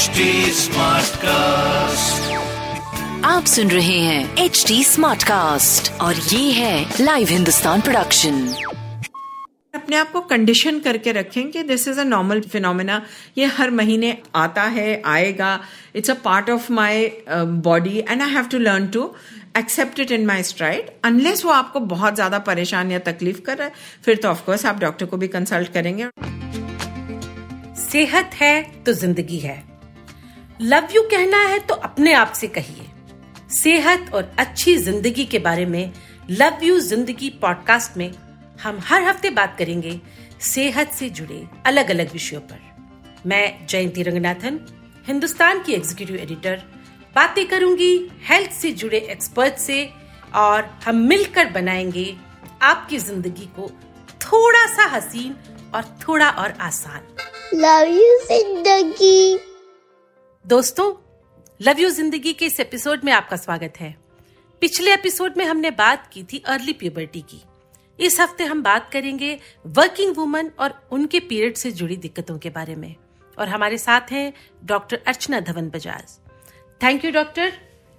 HD cast आप सुन रहे हैं एच डी स्मार्ट कास्ट और ये है लाइव हिंदुस्तान प्रोडक्शन अपने आप को कंडीशन करके रखें कि this is a normal phenomena ये हर महीने आता है आएगा। It's a part of my body and I have to learn to accept it in my stride unless वो आपको बहुत ज़्यादा परेशान या तकलीफ़ कर रहा है फिर तो ऑफकोर्स आप डॉक्टर को भी कंसल्ट करेंगे। सेहत है तो ज़िंदगी है। लव यू कहना है तो अपने आप से कहिए। सेहत और अच्छी ज़िंदगी के बारे में लव यू ज़िंदगी पॉडकास्ट में हम हर हफ़्ते बात करेंगे सेहत से जुड़े अलग अलग विषयों पर। मैं जयंती रंगनाथन, हिंदुस्तान की एग्जीक्यूटिव एडिटर बातें करूँगी हेल्थ से जुड़े एक्सपर्ट से और हम मिलकर बनाएँगे आपकी ज़िंदगी को थोड़ा सा हसीन और थोड़ा और आसान। लव यू ज़िंदगी। दोस्तों लव यू ज़िंदगी के इस एपिसोड में आपका स्वागत है। पिछले एपिसोड में हमने बात की थी अर्ली प्यूबर्टी की। इस हफ़्ते हम बात करेंगे वर्किंग वुमन और उनके पीरियड से जुड़ी दिक्कतों के बारे में। और हमारे साथ हैं doctor Archana Dhawan Bajaj. Thank you doctor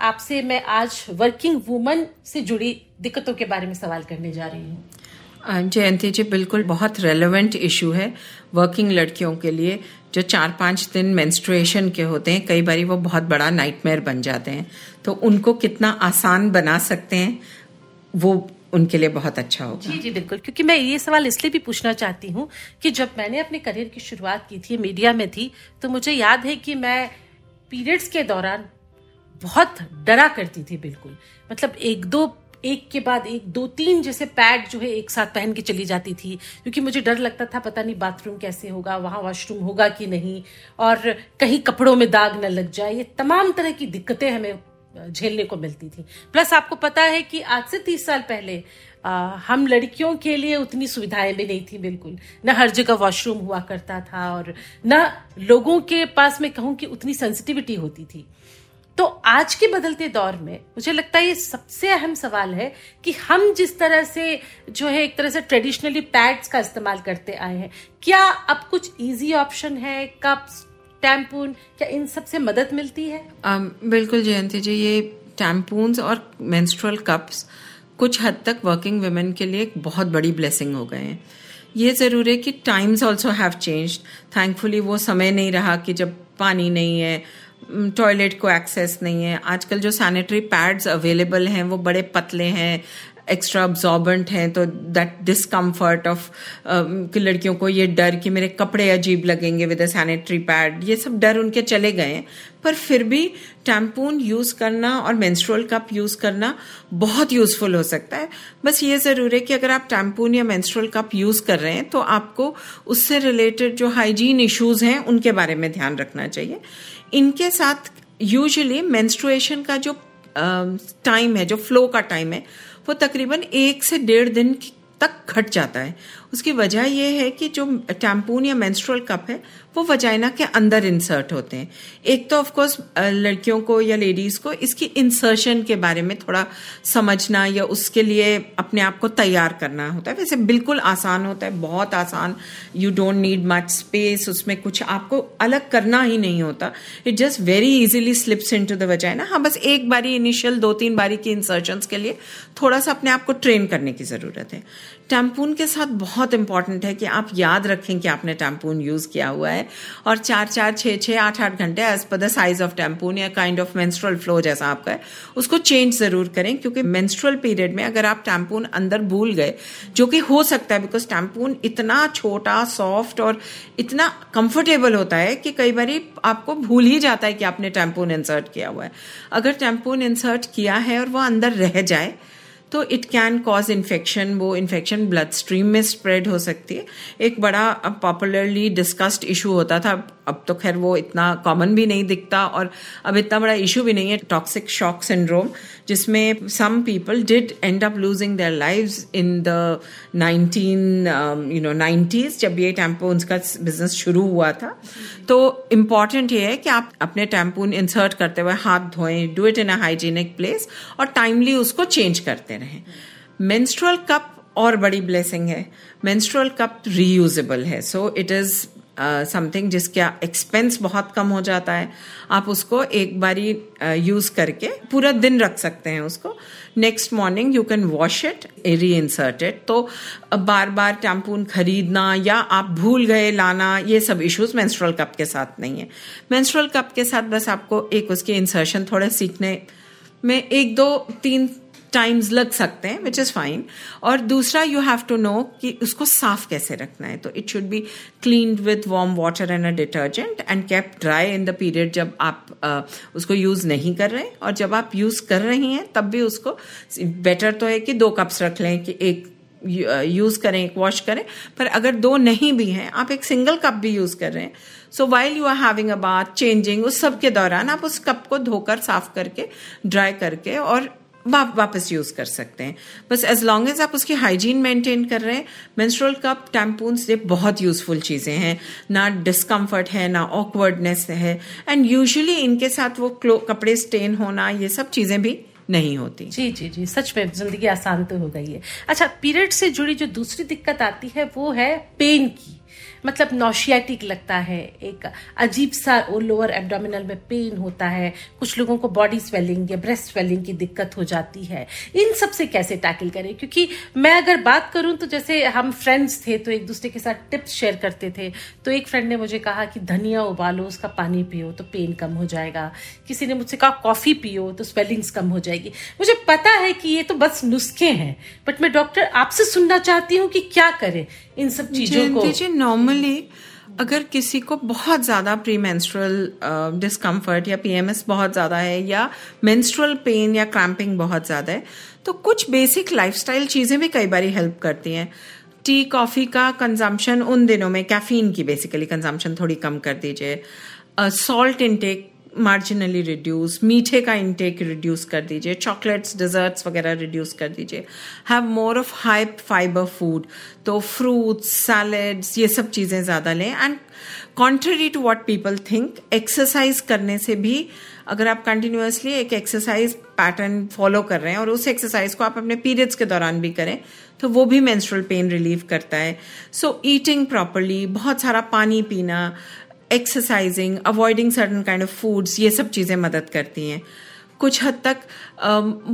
आपसे मैं आज वर्किंग वुमन से जुड़ी दिक्कतों के बारे में सवाल करने जा रही हूँ। जयंती जी, बिल्कुल बहुत रेलेवेंट इशू है वर्किंग लड़कियों के लिए। जो चार पाँच दिन मेंस्ट्रुएशन के होते हैं, कई बार वो बहुत बड़ा नाइटमेयर बन जाते हैं। तो उनको कितना आसान बना सकते हैं, वो उनके लिए बहुत अच्छा होगा। जी जी, बिल्कुल। क्योंकि मैं ये सवाल इसलिए भी पूछना चाहती हूँ कि जब मैंने अपने करियर की शुरुआत की थी, मीडिया में थी तो मुझे याद है कि मैं पीरियड्स के दौरान बहुत डरा करती थी, बिल्कुल। मतलब एक दो एक के बाद एक दो तीन जैसे पैड जो है एक साथ पहन के चली जाती थी। क्योंकि मुझे डर लगता था पता नहीं बाथरूम कैसे होगा वहाँ वॉशरूम होगा कि नहीं और कहीं कपड़ों में दाग न लग जाए। ये तमाम तरह की दिक्कतें हमें झेलने को मिलती थी। प्लस आपको पता है कि आज से तीस साल पहले आ, हम लड़कियों के लिए उतनी सुविधाएँ भी नहीं थी बिल्कुल। न हर जगह वॉशरूम हुआ करता था और न लोगों के पास में कहूँ कि उतनी सेंसिटिविटी होती थी। तो आज के बदलते दौर में मुझे लगता है ये सबसे अहम सवाल है कि हम जिस तरह से जो है एक तरह से ट्रेडिशनली पैड्स का इस्तेमाल करते आए हैं क्या अब कुछ इजी ऑप्शन है कप्स टैम्पून क्या इन सबसे मदद मिलती है? um, बिल्कुल जयंती जी ये टैम्पून्स और मेंस्ट्रुअल कप्स कुछ हद तक वर्किंग वुमेन के लिए एक बहुत बड़ी ब्लेसिंग हो गए हैं। ये ज़रूर है कि times also have change thankfully वो समय नहीं रहा कि जब पानी नहीं है टॉयलेट को एक्सेस नहीं है। आजकल जो सैनिटरी पैड्स अवेलेबल हैं, वो बड़े पतले हैं एक्स्ट्रा अब्जॉर्बेंट हैं तो दैट डिसकम्फर्ट ऑफ़ कि लड़कियों को ये डर कि मेरे कपड़े अजीब लगेंगे विद अ सैनिटरी पैड ये सब डर उनके चले गए हैं। पर फिर भी टैम्पून यूज़ करना और मेंस्ट्रुअल कप यूज़ करना बहुत यूजफुल हो सकता है। बस ये ज़रूर है कि अगर आप टैम्पून या मेंस्ट्रुअल कप यूज़ कर रहे हैं तो आपको उससे रिलेटेड जो हाइजीन इश्यूज़ हैं, उनके बारे में ध्यान रखना चाहिए। इनके साथ यूजुअली मेंस्ट्रुएशन का जो टाइम है, जो फ्लो का टाइम है, वो तकरीबन एक से डेढ़ दिन तक घट जाता है। उसकी वजह यह है कि जो टैम्पून या मेंस्ट्रुअल कप है, वो वजाइना के अंदर इंसर्ट होते हैं। एक तो ऑफ़ कोर्स लड़कियों को या लेडीज़ को इसकी इंसर्शन के बारे में थोड़ा समझना या उसके लिए अपने आप को तैयार करना होता है। वैसे बिल्कुल आसान होता है, बहुत आसान। You don't need much space उसमें कुछ आपको अलग करना ही नहीं होता। It just very easily slips into the vagina हाँ बस एक बारी इनिशियल दो तीन बारी की इंसर्शन के लिए थोड़ा सा अपने आप को ट्रेन करने की ज़रूरत है। टैम्पून के साथ बहुत इंपॉर्टेंट है कि आप याद रखें कि आपने टैम्पून यूज़ किया हुआ है। और चार चार छः छः आठ आठ घंटे as per the size of tampon या काइंड ऑफ़ मेंस्ट्रुअल फ्लो जैसा आपका है, उसको चेंज ज़रूर करें, क्योंकि मेंस्ट्रुअल पीरियड में अगर आप टैम्पून अंदर भूल गए, जो कि हो सकता है बिकॉज़ टैम्पून इतना छोटा सॉफ्ट और इतना कंफर्टेबल होता है कि कई बार आपको भूल ही जाता है कि आपने टैम्पून इंसर्ट किया हुआ है। अगर टैम्पून इंसर्ट किया है और वो अंदर रह जाए तो इट कैन कॉज इन्फेक्शन वो इन्फेक्शन ब्लड स्ट्रीम में स्प्रेड हो सकती है। एक बड़ा पॉपुलरली डिस्कस्ड इशू होता था अब तो खैर वो इतना कॉमन भी नहीं दिखता और अब इतना बड़ा इशू भी नहीं है टॉक्सिक शॉक सिंड्रोम जिसमें some people did end up losing their lives in the nineteen you know nineties जब ये टैम्पोन्स का बिज़नेस शुरू हुआ था। तो इंपॉर्टेंट ये है कि आप अपने टैम्पून इंसर्ट करते हुए हाथ धोएँ do it in a hygienic place और टाइमली उसको चेंज करते रहें। मेंस्ट्रुअल कप और बड़ी ब्लेसिंग है। मेंस्ट्रुअल कप रीयूजेबल है। सो इट इज़ समथिंग जिसका एक्सपेंस बहुत कम हो जाता है आप उसको एक बारी यूज़ uh, करके पूरा दिन रख सकते हैं उसको। Next morning you can wash it reinsert it तो बार बार टैम्पून खरीदना या आप भूल गए लाना ये सब इश्यूज़ मेंस्ट्रुअल कप के साथ नहीं है। मेंस्ट्रुअल कप के साथ बस आपको एक उसके इंसर्शन थोड़े सीखने में एक दो तीन टाइम्स लग सकते हैं विच इज़ फाइन और दूसरा यू हैव टू नो कि उसको साफ़ कैसे रखना है तो it should be clean with warm water and a detergent and kept dry in the period जब आप uh, उसको यूज़ नहीं कर रहे और जब आप यूज़ कर रही हैं तब भी उसको बेटर तो है कि दो कप्स रख लें कि एक यूज़ करें एक वॉश करें पर अगर दो नहीं भी हैं आप एक सिंगल कप भी यूज़ कर रहे हैं so while you are having a bath changing उस सब के दौरान आप उस कप को धोकर साफ़ करके ड्राई करके और वा, वापस यूज़ कर सकते हैं। बस एज लॉन्ग एज आप उसकी हाइजीन मेंटेन कर रहे हैं मेंस्ट्रुअल कप टैम्पून्स ये बहुत यूजफुल चीज़ें हैं। ना डिस्कम्फर्ट है ना ऑकवर्डनेस है। एंड यूजुअली इनके साथ वो कपड़े स्टेन होना ये सब चीज़ें भी नहीं होती। जी जी जी सच में ज़िंदगी आसान तो हो गई है। अच्छा पीरियड से जुड़ी जो दूसरी दिक्कत आती है वो है पेन की। मतलब नौशियाटिक लगता है, एक अजीब सा लोअर एब्डोमिनल में पेन होता है, कुछ लोगों को बॉडी स्वेलिंग या ब्रेस्ट स्वेलिंग की दिक्कत हो जाती है। इन सबसे कैसे टैकल करें? क्योंकि मैं अगर बात करूँ तो जैसे हम फ्रेंड्स थे तो एक दूसरे के साथ टिप्स शेयर करते थे तो एक फ्रेंड ने मुझे कहा कि, धनिया उबालो, उसका पानी पियो तो पेन कम हो जाएगा। किसी ने मुझसे कहा, कॉफ़ी पियो तो स्वेलिंग्स कम हो जाएगी। मुझे पता है कि ये तो बस नुस्खे हैं बट मैं डॉक्टर आपसे सुनना चाहती हूँ कि क्या करें। इन सब चीज़ों को नॉर्मली अगर किसी को बहुत ज़्यादा प्री मेंस्ट्रुअल डिस्कम्फर्ट या पीएमएस बहुत ज़्यादा है या मेंस्ट्रुअल पेन या क्रैम्पिंग बहुत ज़्यादा है तो कुछ बेसिक लाइफस्टाइल चीज़ें भी कई बार हेल्प करती हैं। टी कॉफ़ी का कंजम्पशन उन दिनों में कैफीन की बेसिकली कंजम्पशन थोड़ी कम कर दीजिए। सॉल्ट इनटेक मार्जिनली रिड्यूस मीठे का इंटेक रिड्यूस कर दीजिए चॉकलेट्स डिजर्ट्स वगैरह रिड्यूस कर दीजिए have more of high fibre food तो फ्रूट्स सैलड्स ये सब चीज़ें ज़्यादा लें. And contrary to what people think exercise करने से भी अगर आप कंटिन्यूसली एक एक्सरसाइज पैटर्न फॉलो कर रहे हैं और उस एक्सरसाइज को आप अपने पीरियड्स के दौरान भी करें तो वो भी मेंस्ट्रुअल पेन रिलीव करता है. सो ईटिंग प्रॉपरली बहुत सारा पानी पीना exercising avoiding certain kind of foods ये सब चीज़ें मदद करती हैं। कुछ हद तक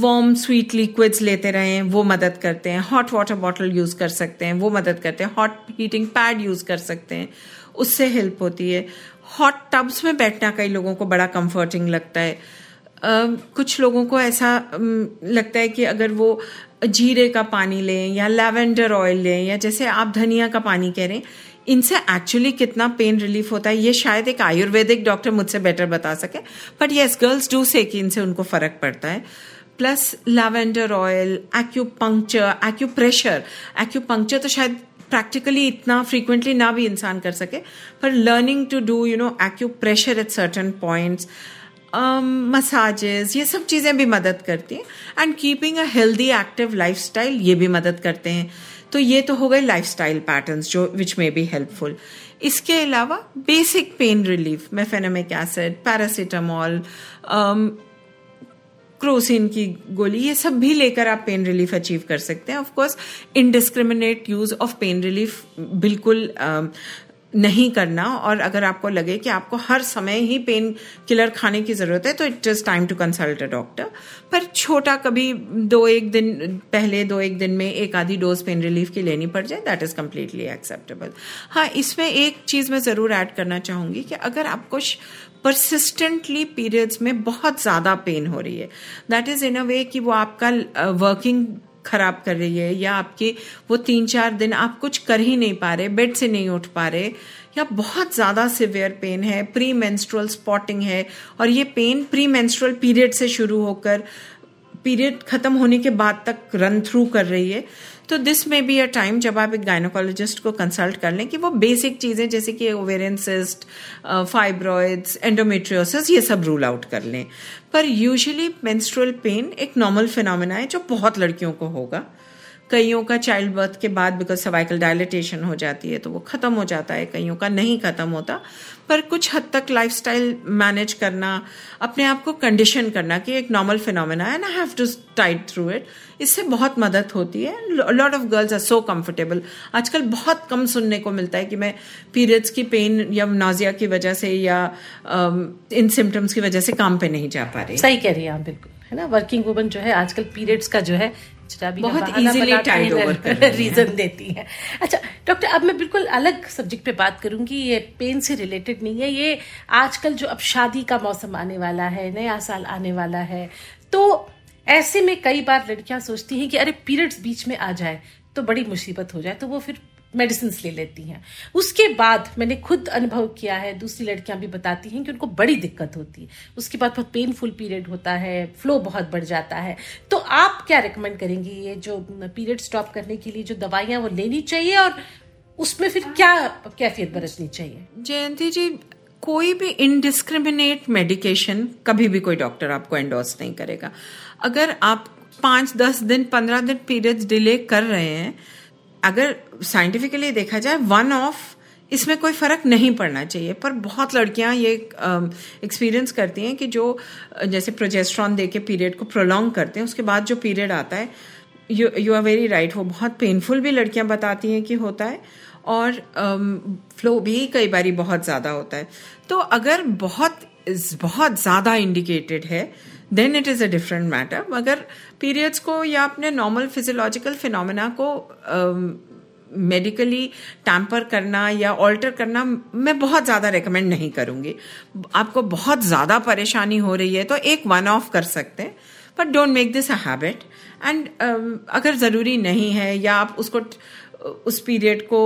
वार्म स्वीट लिक्विड्स लेते रहें वो मदद करते हैं। हॉट वाटर बॉटल यूज़ कर सकते हैं वो मदद करते हैं। हॉट हीटिंग पैड यूज़ कर सकते हैं उससे हेल्प होती है। हॉट टब्स में बैठना कई लोगों को बड़ा कंफर्टिंग लगता है। Uh, कुछ लोगों को ऐसा um, लगता है कि अगर वो जीरे का पानी लें या लैवेंडर ऑयल लें या जैसे आप धनिया का पानी कह रहे हैं इनसे एक्चुअली कितना पेन रिलीफ होता है, ये शायद एक आयुर्वेदिक डॉक्टर मुझसे बेटर बता सके। बट येस गर्ल्स डू से कि इनसे उनको फ़र्क पड़ता है। Plus lavender oil acupuncture acupressure acupuncture तो शायद प्रैक्टिकली इतना फ्रीक्वेंटली ना भी इंसान कर सके। पर learning to do you know acupressure at certain points massages ये सब चीज़ें भी मदद करती हैं। And keeping a healthy active life ये भी मदद करते हैं। तो ये तो हो गए लाइफस्टाइल पैटर्न्स जो विच मे बी हेल्पफुल इसके अलावा basic pain relief mefenamic acid paracetamol Crocin की गोली ये सब भी लेकर आप पेन रिलीफ अचीव कर सकते हैं. Of course indiscriminate use of pain relief बिल्कुल um, नहीं करना और अगर आपको लगे कि आपको हर समय ही पेन किलर खाने की ज़रूरत है तो it is time to consult a doctor पर छोटा कभी दो एक दिन, पहले दो एक दिन में एक आधी डोज पेन रिलीफ की लेनी पड़ जाए दैट इज़ कम्प्लीटली एक्सेप्टेबल हाँ इसमें एक चीज़ मैं ज़रूर ऐड करना चाहूँगी कि अगर आपको परसिस्टेंटली पीरियड्स में बहुत ज़्यादा पेन हो रही है दैट इज़ इन अ वे कि वो आपका वर्किंग खराब कर रही है, या आपके वो तीन चार दिन आप कुछ कर ही नहीं पा रहे बेड से नहीं उठ पा रहे, या बहुत ज़्यादा सिवियर पेन है प्री मेंस्ट्रुअल स्पॉटिंग है, और ये पेन प्री मेंस्ट्रुअल पीरियड से शुरू होकर पीरियड खत्म होने के बाद तक रन थ्रू कर रही है। तो दिस में बी अ टाइम जब आप एक गायनोकोलॉजिस्ट को कंसल्ट कर लें कि वो बेसिक चीज़ें जैसे कि ओवेरियन सिस्ट फाइब्रॉइड्स एंडोमेट्रियोसिस ये सब रूल आउट कर लें। पर यूजुअली मेंस्ट्रुअल पेन एक नॉर्मल फिनोमिना है जो बहुत लड़कियों को होगा। कईयों का चाइल्ड बर्थ के बाद बिकॉज़ सर्वाइकल डायलिटेशन हो जाती है तो वो खत्म हो जाता है कईयों का नहीं खत्म होता। पर कुछ हद तक लाइफस्टाइल मैनेज करना अपने आप को कंडीशन करना कि एक normal phenomena and I have to tide through it इससे बहुत मदद होती है। Lot of girls are so comfortable आजकल बहुत कम सुनने को मिलता है कि मैं पीरियड्स की पेन या नाजिया की वजह से या um, इन सिम्टम्स की वजह से काम पे नहीं जा पा रही। सही कह रही है आप बिल्कुल। है ना? वर्किंग वुमन जो है आजकल पीरियड्स का जो है बहुत इजीली टाइड ओवर रीजन देती है। अच्छा डॉक्टर अब मैं बिल्कुल अलग सब्जेक्ट पे बात करूँगी। ये पेन से रिलेटेड नहीं है। ये आजकल जो अब शादी का मौसम आने वाला है नया साल आने वाला है तो ऐसे में कई बार लड़कियाँ सोचती हैं कि अरे पीरियड्स बीच में आ जाए तो बड़ी मुसीबत हो जाए तो वो फिर मेडिसिन ले लेती हैं। उसके बाद मैंने खुद अनुभव किया है, दूसरी लड़कियाँ भी बताती हैं कि उनको बड़ी दिक्कत होती है। उसके बाद बहुत पेनफुल पीरियड होता है फ्लो बहुत बढ़ जाता है। तो आप क्या रिकमेंड करेंगी ये जो पीरियड स्टॉप करने के लिए जो दवाइयाँ वो लेनी चाहिए और उसमें फिर क्या कैफियत बरतनी चाहिए? जयंती जी, कोई भी इनडिस्क्रिमिनेट मेडिकेशन कभी भी कोई डॉक्टर आपको एंडोर्स नहीं करेगा। अगर आप पाँच, दस दिन, पंद्रह दिन पीरियड्स डिले कर रहे हैं अगर साइंटिफिकली देखा जाए वन ऑफ़ इसमें कोई फ़र्क नहीं पड़ना चाहिए, पर बहुत लड़कियाँ ये एक्सपीरियंस करती हैं कि जो, जैसे प्रोजेस्ट्रॉन दे के पीरियड को प्रोलॉन्ग करते हैं, उसके बाद जो पीरियड आता है you you are very right वो बहुत पेनफुल भी लड़कियाँ बताती हैं कि होता है, और फ्लो भी कई बारी बहुत ज़्यादा होता है। तो अगर बहुत बहुत ज़्यादा इंडिकेटेड है then it is a different matter मगर पीरियड्स को या अपने नॉर्मल फिजियोलॉजिकल फिनोमिना को मेडिकली टैम्पर करना या ऑल्टर करना मैं बहुत ज़्यादा रिकमेंड नहीं करूँगी आपको बहुत ज़्यादा परेशानी हो रही है तो एक वन ऑफ़ कर सकते हैं but don't make this a habit and अगर ज़रूरी नहीं है या आप उसको उस पीरियड को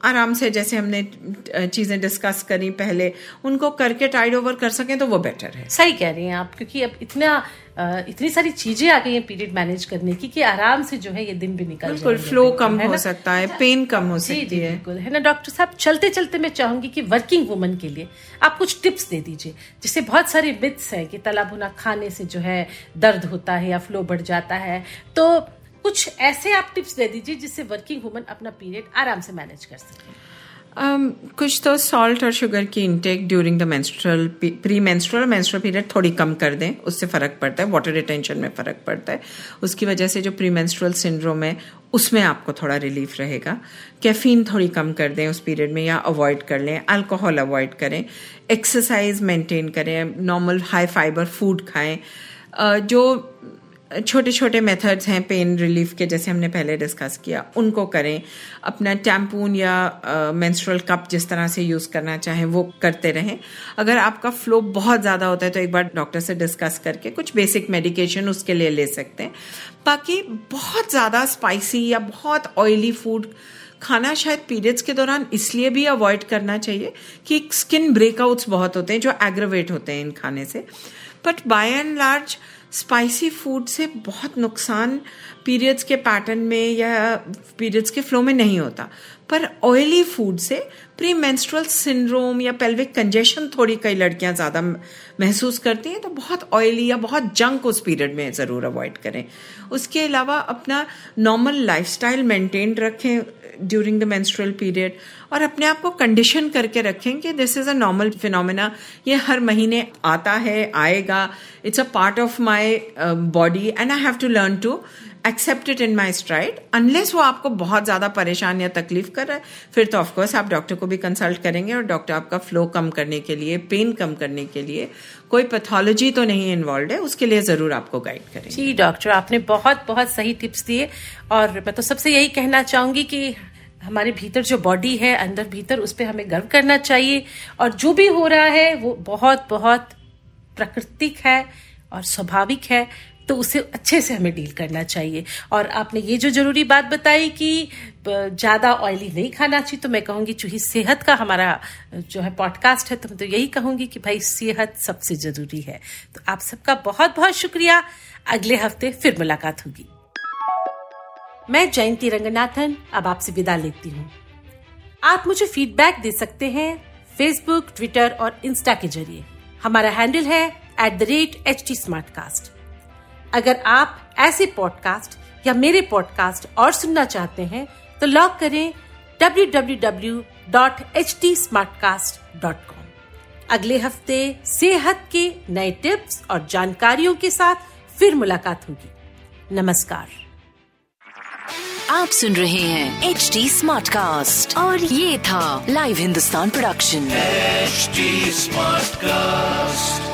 आराम से जैसे हमने चीज़ें डिस्कस करी पहले उनको करके टाइड ओवर कर सकें तो वो बेटर है। सही कह रही हैं आप क्योंकि अब इतना इतनी सारी चीज़ें आ गई हैं पीरियड मैनेज करने की कि आराम से जो है ये दिन भी निकल बिल्कुल फ्लो कम हो सकता है पेन कम हो सकती है। बिल्कुल है ना? डॉक्टर साहब चलते चलते मैं चाहूँगी कि वर्किंग वुमन के लिए आप कुछ टिप्स दे दीजिए जिससे बहुत सारे मिथ्स है कि तला भुना खाने से जो है दर्द होता है या फ्लो बढ़ जाता है। तो कुछ ऐसे आप टिप्स दे दीजिए जिससे वर्किंग वुमन अपना पीरियड आराम से मैनेज कर सके। Um, कुछ तो सॉल्ट और शुगर की intake during the menstrual pre menstrual menstrual period थोड़ी कम कर दें उससे फ़र्क पड़ता है। वाटर रिटेंशन में फ़र्क पड़ता है। उसकी वजह से जो प्री मेंस्ट्रुअल सिंड्रोम है उसमें आपको थोड़ा रिलीफ रहेगा। कैफीन थोड़ी कम कर दें उस पीरियड में या अवॉइड कर लें। अल्कोहल अवॉइड करें। एक्सरसाइज मेंटेन करें। नॉर्मल हाई फाइबर फ़ूड खाएँ। जो छोटे छोटे मेथड्स हैं पेन रिलीफ के, जैसे हमने पहले डिस्कस किया। उनको करें। अपना टैम्पून या मेंस्ट्रुअल कप जिस तरह से यूज़ करना चाहें, वो करते रहें। अगर आपका फ्लो बहुत ज़्यादा होता है तो एक बार डॉक्टर से डिस्कस करके कुछ बेसिक मेडिकेशन उसके लिए ले सकते हैं। बाकी बहुत ज़्यादा स्पाइसी या बहुत ऑयली फ़ूड खाना शायद पीरियड्स के दौरान इसलिए भी अवॉइड करना चाहिए कि स्किन ब्रेकआउट्स बहुत होते हैं, जो एग्रोवेट होते हैं इन खाने से। But by and large spicy food से बहुत नुकसान पीरियड्स के पैटर्न में या पीरियड्स के फ्लो में नहीं होता। पर ऑयली फ़ूड से प्री मेंस्ट्रुअल सिंड्रोम या पेल्विक कंजेशन थोड़ी कई लड़कियाँ ज़्यादा महसूस करती हैं तो बहुत ऑयली या बहुत जंक उस पीरियड में ज़रूर अवॉइड करें। उसके अलावा अपना नॉर्मल लाइफस्टाइल मेंटेन रखें ड्यूरिंग द मेंस्ट्रुअल पीरियड और अपने आप को कंडीशन करके रखें कि this is a normal phenomena ये हर महीने आता है, आएगा it's a part of my body and I have to learn to accept it in my stride unless वो आपको बहुत ज़्यादा परेशान या तकलीफ़ कर रहा है, फिर तो ऑफकोर्स आप डॉक्टर को भी कंसल्ट करेंगे और डॉक्टर आपका फ्लो कम करने के लिए पेन कम करने के लिए, कोई पैथोलॉजी तो नहीं इन्वॉल्व है, उसके लिए ज़रूर आपको गाइड करें जी डॉक्टर आपने बहुत बहुत सही टिप्स दिए और मैं तो सबसे यही कहना चाहूँगी कि हमारे भीतर जो बॉडी है, अंदर भीतर, उस पर हमें गर्व करना चाहिए और जो भी हो रहा है, वो बहुत बहुत प्राकृतिक है और स्वाभाविक है। तो उसे अच्छे से हमें डील करना चाहिए। और आपने ये जो ज़रूरी बात बताई कि ज़्यादा ऑयली नहीं खाना चाहिए तो मैं कहूँगी चूँकि सेहत का हमारा, जो है पॉडकास्ट है तो मैं तो यही कहूँगी कि भाई सेहत सबसे ज़रूरी है। तो आप सबका बहुत बहुत शुक्रिया। अगले हफ़्ते फिर मुलाकात होगी। मैं जयंती रंगनाथन, अब आपसे विदा लेती हूँ। आप मुझे फीडबैक दे सकते हैं फेसबुक ट्विटर और इंस्टा के ज़रिए। हमारा हैंडल है at the rate H T अगर आप ऐसे पॉडकास्ट या मेरे पॉडकास्ट और सुनना चाहते हैं तो लॉग करें www.htsmartcast.com अगले हफ़्ते सेहत के नए टिप्स और जानकारियों के साथ फिर मुलाकात होगी। नमस्कार। आप सुन रहे हैं एच डी स्मार्ट कास्ट और ये था live Hindustan production HD Smartcast.